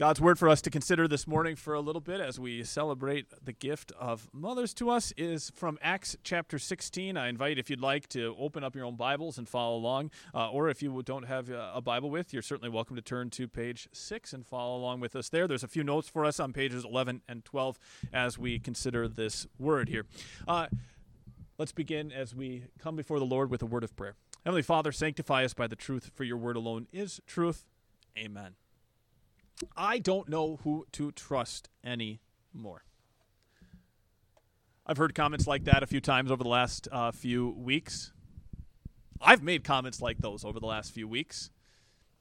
God's word for us to consider this morning for a little bit as we celebrate the gift of mothers to us is from Acts chapter 16. I invite, if you'd like, to open up your own Bibles and follow along. Uh, or if you don't have a Bible with, you're certainly welcome to turn to page 6 and follow along with us there. There's a few notes for us on pages 11 and 12 as we consider this word here. Uh, let's begin as we come before the Lord with a word of prayer. Heavenly Father, sanctify us by the truth, for your word alone is truth. Amen. I don't know who to trust anymore. I've heard comments like that a few times over the last uh, few weeks. I've made comments like those over the last few weeks.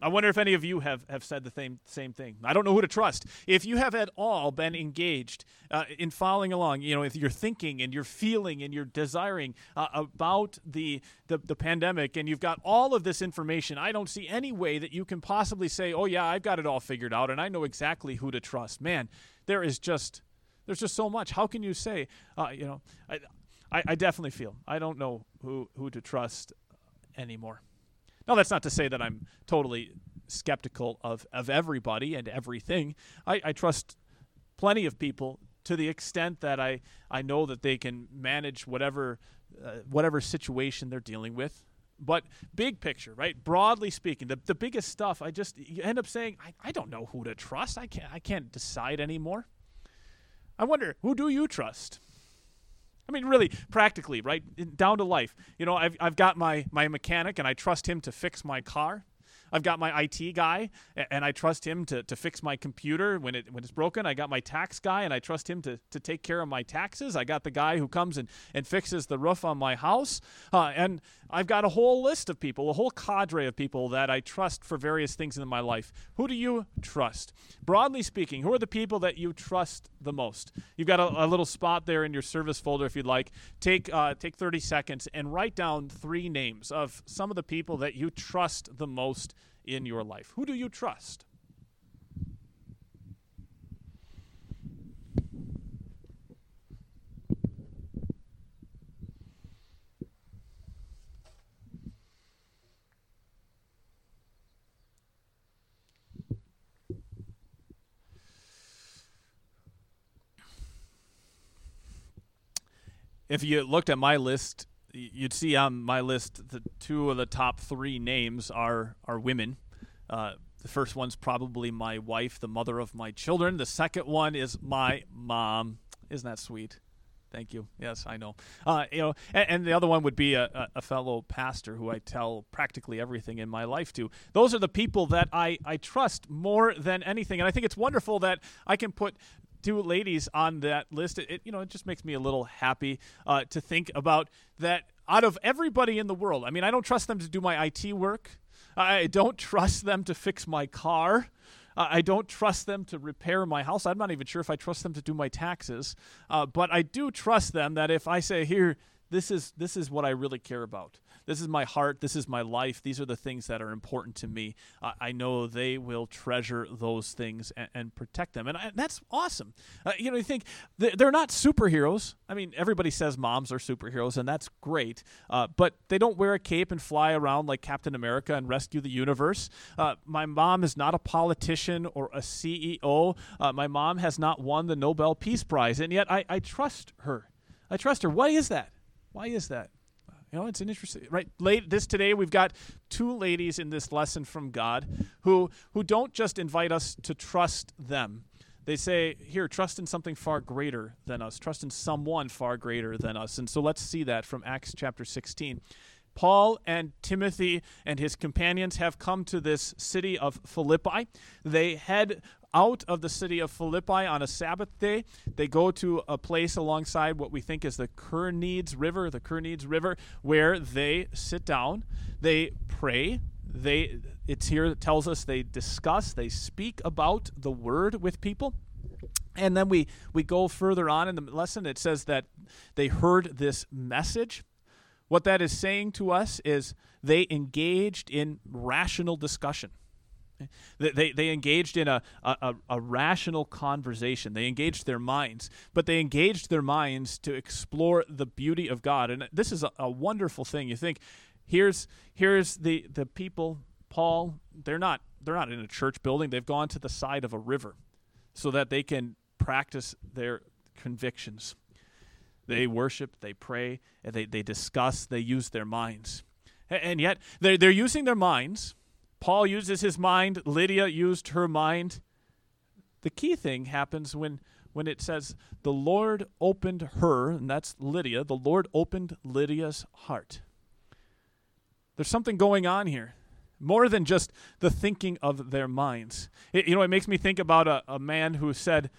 I wonder if any of you have, have said the same, same thing. I don't know who to trust. If you have at all been engaged uh, in following along, you know, if you're thinking and you're feeling and you're desiring uh, about the, the, the pandemic and you've got all of this information, I don't see any way that you can possibly say, oh, yeah, I've got it all figured out and I know exactly who to trust. Man, there is just, there's just so much. How can you say, uh, you know, I, I, I definitely feel I don't know who, who to trust anymore. Now, that's not to say that I'm totally skeptical of, of everybody and everything. I, I trust plenty of people to the extent that I, I know that they can manage whatever uh, whatever situation they're dealing with. But big picture, right? Broadly speaking, the, the biggest stuff, I just you end up saying, I, I don't know who to trust. I can't I can't decide anymore. I wonder, who do you trust? I mean, really, practically, right? Down to life. You know, I've, I've got my, my mechanic and I trust him to fix my car. I've got my IT guy, and I trust him to, to fix my computer when it when it's broken. I got my tax guy, and I trust him to, to take care of my taxes. I got the guy who comes and, and fixes the roof on my house. Uh, and I've got a whole list of people, a whole cadre of people that I trust for various things in my life. Who do you trust? Broadly speaking, who are the people that you trust the most? You've got a, a little spot there in your service folder if you'd like. Take, uh, take 30 seconds and write down three names of some of the people that you trust the most in your life? Who do you trust? If you looked at my list you'd see on my list the two of the top three names are are women. Uh, the first one's probably my wife, the mother of my children. The second one is my mom. Isn't that sweet? Thank you. Yes, I know. Uh, you know, and, and, the other one would be a, a, fellow pastor who I tell practically everything in my life to. Those are the people that I, I trust more than anything, and I think it's wonderful that I can put two ladies on that list. It, you know it just makes me a little happy uh, to think about that. Out of everybody in the world, I mean, I don't trust them to do my IT work. I don't trust them to fix my car. I don't trust them to repair my house. I'm not even sure if I trust them to do my taxes. Uh, but I do trust them that if I say, here, this is this is what I really care about. This is my heart. This is my life. These are the things that are important to me. I know they will treasure those things and, and protect them. And I, that's awesome. Uh, you know, you think they're not superheroes. I mean, everybody says moms are superheroes, and that's great. Uh, but they don't wear a cape and fly around like Captain America and rescue the universe. Uh, my mom is not a politician or a CEO. Uh, my mom has not won the Nobel Peace Prize, and yet I, I trust her. I trust her. Why is that? Why is that? You know, it's an interesting right. Late this today, we've got two ladies in this lesson from God who who don't just invite us to trust them. They say, "Here, trust in something far greater than us. Trust in someone far greater than us." And so let's see that from Acts chapter 16. Paul and Timothy and his companions have come to this city of Philippi. They head out of the city of Philippi on a Sabbath day. They go to a place alongside what we think is the Krenides River, the Krenides River, where they sit down, they pray. They it's here that tells us they discuss, they speak about the word with people. And then we, we go further on in the lesson. It says that they heard this message. What that is saying to us is they engaged in rational discussion. They, they engaged in a, a, a, rational conversation. They engaged their minds, but they engaged their minds to explore the beauty of God. And this is a, a wonderful thing. You think, here's, here's the, the people Paul, they're not they're not in a church building. They've gone to the side of a river so that they can practice their convictions. They worship, they pray, they, they discuss, they use their minds. And yet, they're, they're using their minds. Paul uses his mind, Lydia used her mind. The key thing happens when, when it says, The Lord opened her, and that's Lydia, the Lord opened Lydia's heart. There's something going on here more than just the thinking of their minds. It, you know, it makes me think about a, a man who said,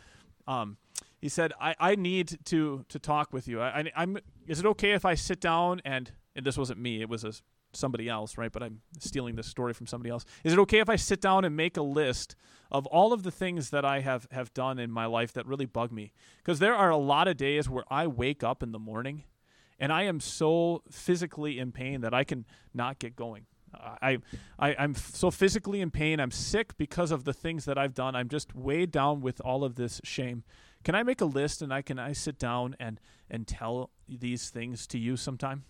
um, he said, I, I need to, to talk with you. I, I, am is it okay if I sit down and, and this wasn't me, it was a, somebody else, right? But I'm stealing this story from somebody else. Is it okay if I sit down and make a list of all of the things that I have, have done in my life that really bug me? Because there are a lot of days where I wake up in the morning and I am so physically in pain that I can not get going. I, I I'm so physically in pain. I'm sick because of the things that I've done. I'm just weighed down with all of this shame. Can I make a list and I can I sit down and and tell these things to you sometime?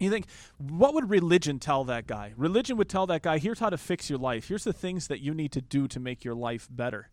You think, what would religion tell that guy? Religion would tell that guy, here's how to fix your life. Here's the things that you need to do to make your life better.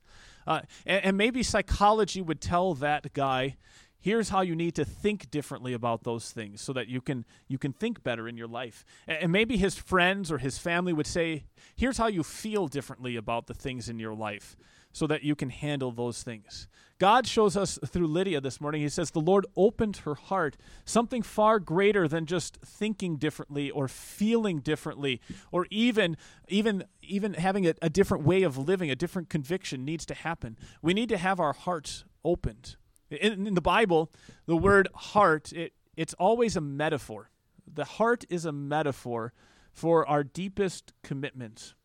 Uh, and, and maybe psychology would tell that guy, here's how you need to think differently about those things so that you can you can think better in your life and maybe his friends or his family would say here's how you feel differently about the things in your life so that you can handle those things god shows us through lydia this morning he says the lord opened her heart something far greater than just thinking differently or feeling differently or even even even having a, a different way of living a different conviction needs to happen we need to have our hearts opened in, in the Bible, the word heart, it, it's always a metaphor. The heart is a metaphor for our deepest commitments.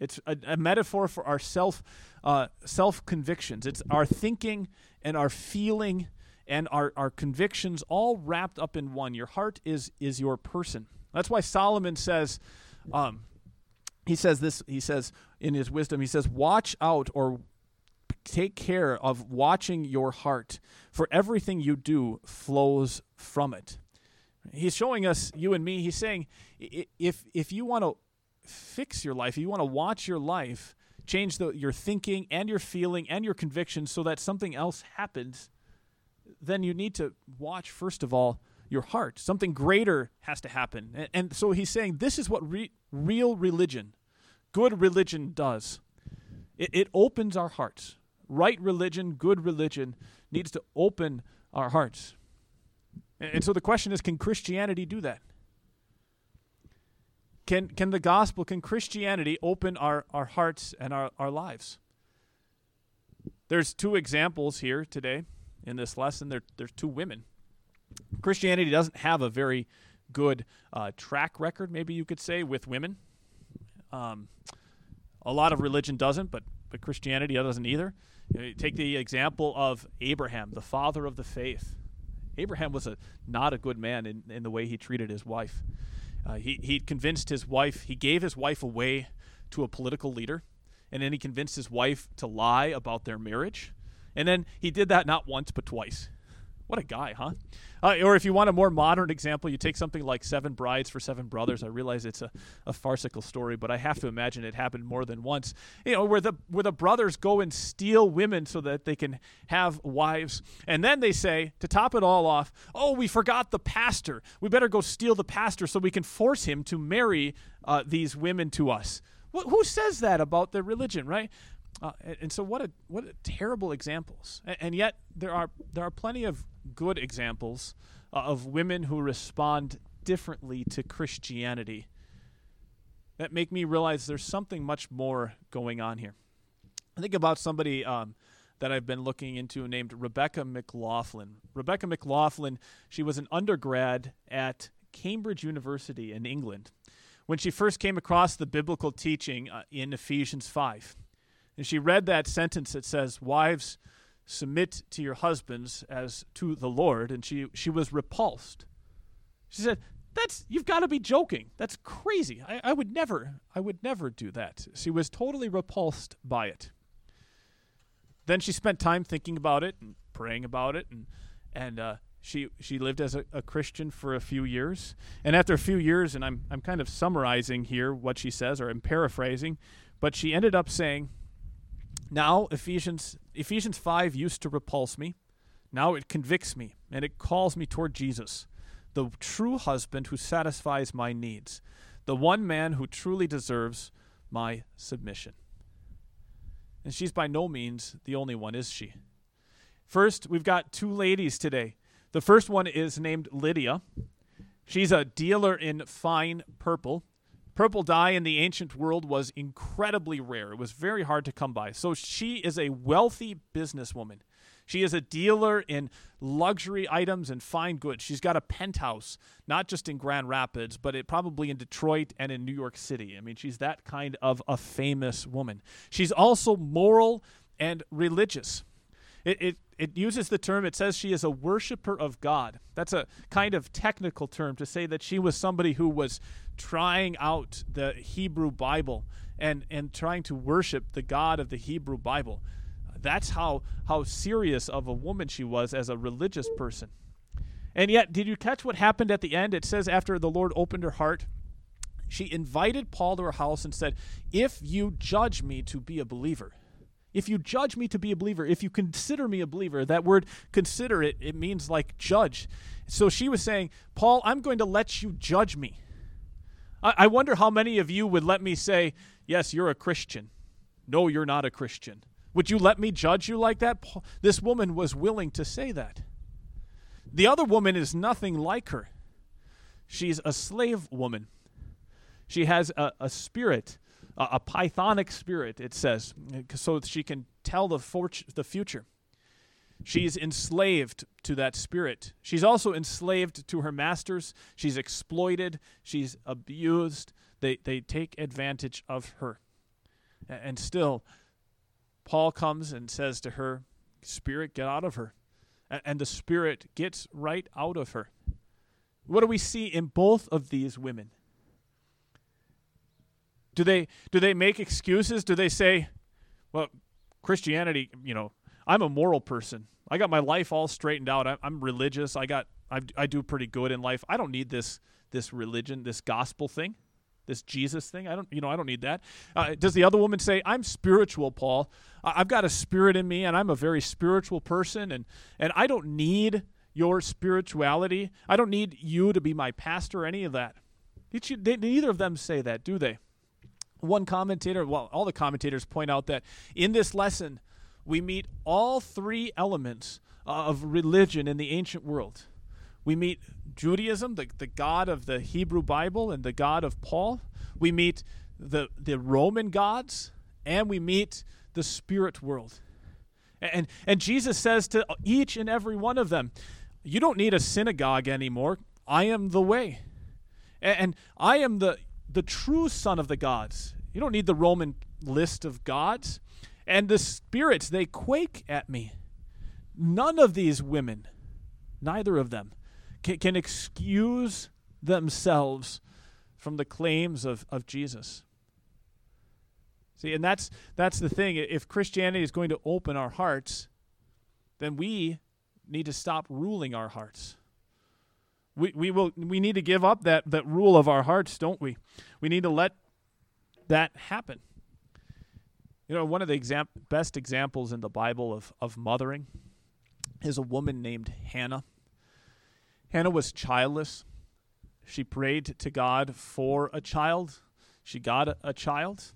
It's a, a metaphor for our self uh, self convictions. It's our thinking and our feeling and our, our convictions all wrapped up in one. Your heart is is your person. That's why Solomon says, um, he says this. He says in his wisdom, he says, "Watch out or take care of watching your heart, for everything you do flows from it. He's showing us, you and me, he's saying, if, if you want to fix your life, if you want to watch your life, change the, your thinking and your feeling and your convictions so that something else happens, then you need to watch, first of all, your heart. Something greater has to happen. And, and so he's saying this is what re- real religion, good religion does. It, it opens our hearts right religion, good religion, needs to open our hearts. And, so the question is can Christianity do that? Can, can the gospel, can Christianity open our, our hearts and our, our lives? There's two examples here today in this lesson. There, there's two women. Christianity doesn't have a very good uh, track record, maybe you could say, with women. Um, a lot of religion doesn't, but, but Christianity doesn't either. Take the example of Abraham, the father of the faith. Abraham was a not a good man in, in the way he treated his wife. Uh, he he convinced his wife. He gave his wife away to a political leader, and then he convinced his wife to lie about their marriage, and then he did that not once but twice. What a guy, huh? Uh, or if you want a more modern example, you take something like Seven Brides for Seven Brothers. I realize it's a, a farcical story, but I have to imagine it happened more than once. You know, where the where the brothers go and steal women so that they can have wives, and then they say to top it all off, "Oh, we forgot the pastor. We better go steal the pastor so we can force him to marry uh, these women to us." who says that about their religion, right? Uh, and, and, so what a what a terrible examples. And, and, yet there are there are plenty of good examples uh, of women who respond differently to Christianity that make me realize there's something much more going on here. I think about somebody um, that I've been looking into named Rebecca McLaughlin. Rebecca McLaughlin, she was an undergrad at Cambridge University in England when she first came across the biblical teaching uh, in Ephesians 5. And she read that sentence that says, Wives, submit to your husbands as to the Lord. And she, she was repulsed. She said, That's you've got to be joking. That's crazy. I, I would never, I would never do that. She was totally repulsed by it. Then she spent time thinking about it and praying about it, and and uh, she she lived as a, a, Christian for a few years, and after a few years, and I'm I'm kind of summarizing here what she says, or I'm paraphrasing, but she ended up saying, "Now Ephesians Ephesians five used to repulse me, now it convicts me, and it calls me toward Jesus, the true husband who satisfies my needs, the one man who truly deserves my submission." And she's by no means the only one, is she? First, we've got two ladies today the first one is named Lydia. She's a dealer in fine purple. Purple dye in the ancient world was incredibly rare. It was very hard to come by. So she is a wealthy businesswoman. She is a dealer in luxury items and fine goods. She's got a penthouse, not just in Grand Rapids, but it probably in Detroit and in New York City. I mean, she's that kind of a famous woman. She's also moral and religious. It, it, it uses the term, it says she is a worshiper of God. That's a kind of technical term to say that she was somebody who was trying out the Hebrew Bible and, and trying to worship the God of the Hebrew Bible. That's how, how serious of a woman she was as a religious person. And yet, did you catch what happened at the end? It says, after the Lord opened her heart, she invited Paul to her house and said, If you judge me to be a believer, if you judge me to be a believer, if you consider me a believer, that word consider it, it means like judge. So she was saying, Paul, I'm going to let you judge me. I, I wonder how many of you would let me say, Yes, you're a Christian. No, you're not a Christian. Would you let me judge you like that? This woman was willing to say that. The other woman is nothing like her. She's a slave woman. She has a, a spirit a, a pythonic spirit, it says, uh, so that she can tell the, the future. She's enslaved to that spirit. She's also enslaved to her masters. She's exploited. She's abused. They, they take advantage of her. And still, Paul comes and says to her, Spirit, get out of her. And the Spirit gets right out of her. What do we see in both of these women? Do they do they make excuses? Do they say, "Well, Christianity, you know, I'm a moral person. I got my life all straightened out. I, am religious. I got I, I do pretty good in life. I don't need this this religion, this gospel thing, this Jesus thing. I don't you know I don't need that." Uh, does the other woman say, "I'm spiritual, Paul. I've got a spirit in me, and I'm a very spiritual person, and and I don't need your spirituality. I don't need you to be my pastor or any of that." Neither of them say that, do they? One commentator, well, all the commentators point out that in this lesson, we meet all three elements uh, of religion in the ancient world. We meet Judaism, the, the God of the Hebrew Bible and the God of Paul. We meet the, the Roman gods, and we meet the spirit world. And, and Jesus says to each and every one of them, You don't need a synagogue anymore. I am the way. And, and I am the the true son of the gods. You don't need the Roman list of gods. And the spirits, they quake at me. None of these women, neither of them, can, can excuse themselves from the claims of, of Jesus. See, and that's that's the thing. If Christianity is going to open our hearts, then we need to stop ruling our hearts. We, we will we need to give up that, that rule of our hearts, don't we? We need to let that happen. You know, one of the exam- best examples in the Bible of, of mothering is a woman named Hannah. Hannah was childless. She prayed to God for a child. She got a, a child.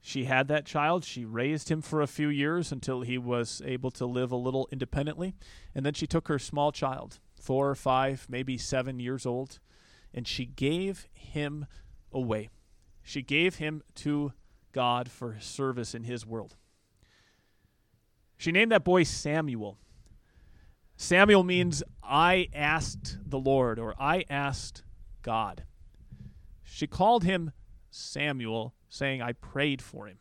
She had that child. She raised him for a few years until he was able to live a little independently. And then she took her small child four or five, maybe seven years old, and she gave him away. She gave him to God for service in his world. She named that boy Samuel. Samuel means I asked the Lord or I asked God. She called him Samuel, saying, I prayed for him.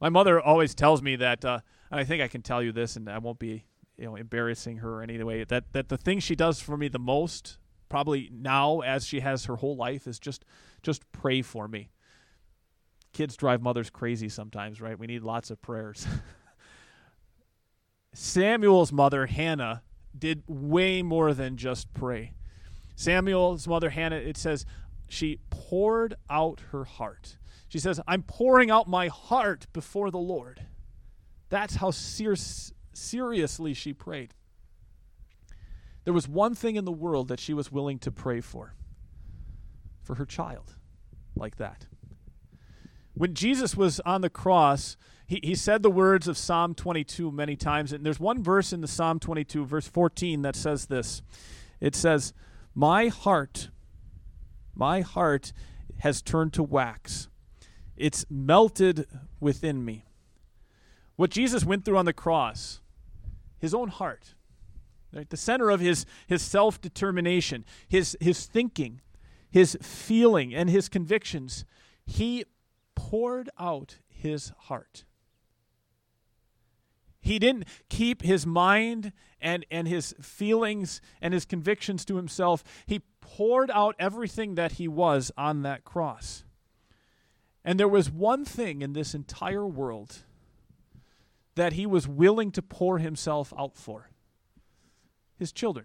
My mother always tells me that, uh, and I think I can tell you this, and I won't be you know embarrassing her in any way that that the thing she does for me the most probably now as she has her whole life is just just pray for me kids drive mothers crazy sometimes right we need lots of prayers samuel's mother hannah did way more than just pray. Samuel's mother Hannah, it says, she poured out her heart. She says, I'm pouring out my heart before the Lord. That's how ser- seriously she prayed. There was one thing in the world that she was willing to pray for for her child, like that. When Jesus was on the cross, he, he said the words of Psalm 22 many times. And there's one verse in the Psalm 22, verse 14, that says this It says, My heart, my heart has turned to wax, it's melted within me. What Jesus went through on the cross, his own heart, right? the center of his, his self determination, his, his thinking, his feeling, and his convictions, he poured out his heart. He didn't keep his mind and, and his feelings and his convictions to himself. He poured out everything that he was on that cross. And there was one thing in this entire world that he was willing to pour himself out for his children,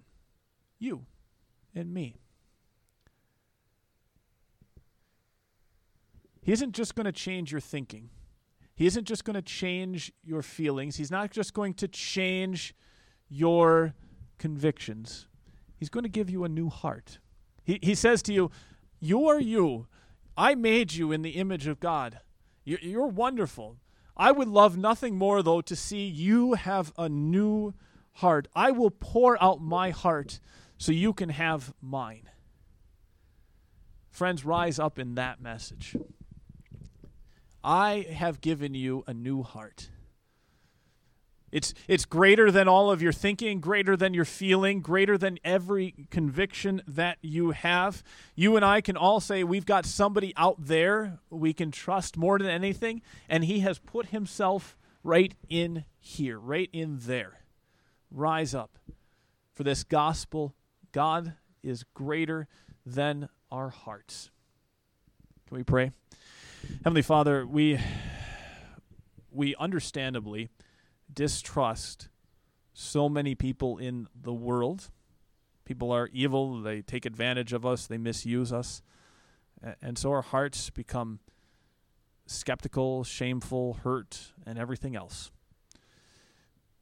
you and me. He isn't just going to change your thinking. He isn't just going to change your feelings. He's not just going to change your convictions. He's going to give you a new heart. He, he says to you, You are you. I made you in the image of God. You're, you're wonderful. I would love nothing more, though, to see you have a new heart. I will pour out my heart so you can have mine. Friends, rise up in that message. I have given you a new heart. It's, it's greater than all of your thinking, greater than your feeling, greater than every conviction that you have. You and I can all say we've got somebody out there we can trust more than anything, and He has put Himself right in here, right in there. Rise up. For this gospel, God is greater than our hearts. Can we pray? Heavenly Father, we we understandably distrust so many people in the world. People are evil, they take advantage of us, they misuse us. And so our hearts become skeptical, shameful, hurt, and everything else.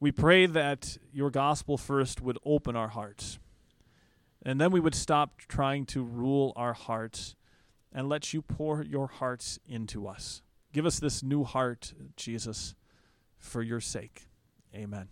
We pray that your gospel first would open our hearts, and then we would stop trying to rule our hearts and let you pour your hearts into us. Give us this new heart, Jesus, for your sake. Amen.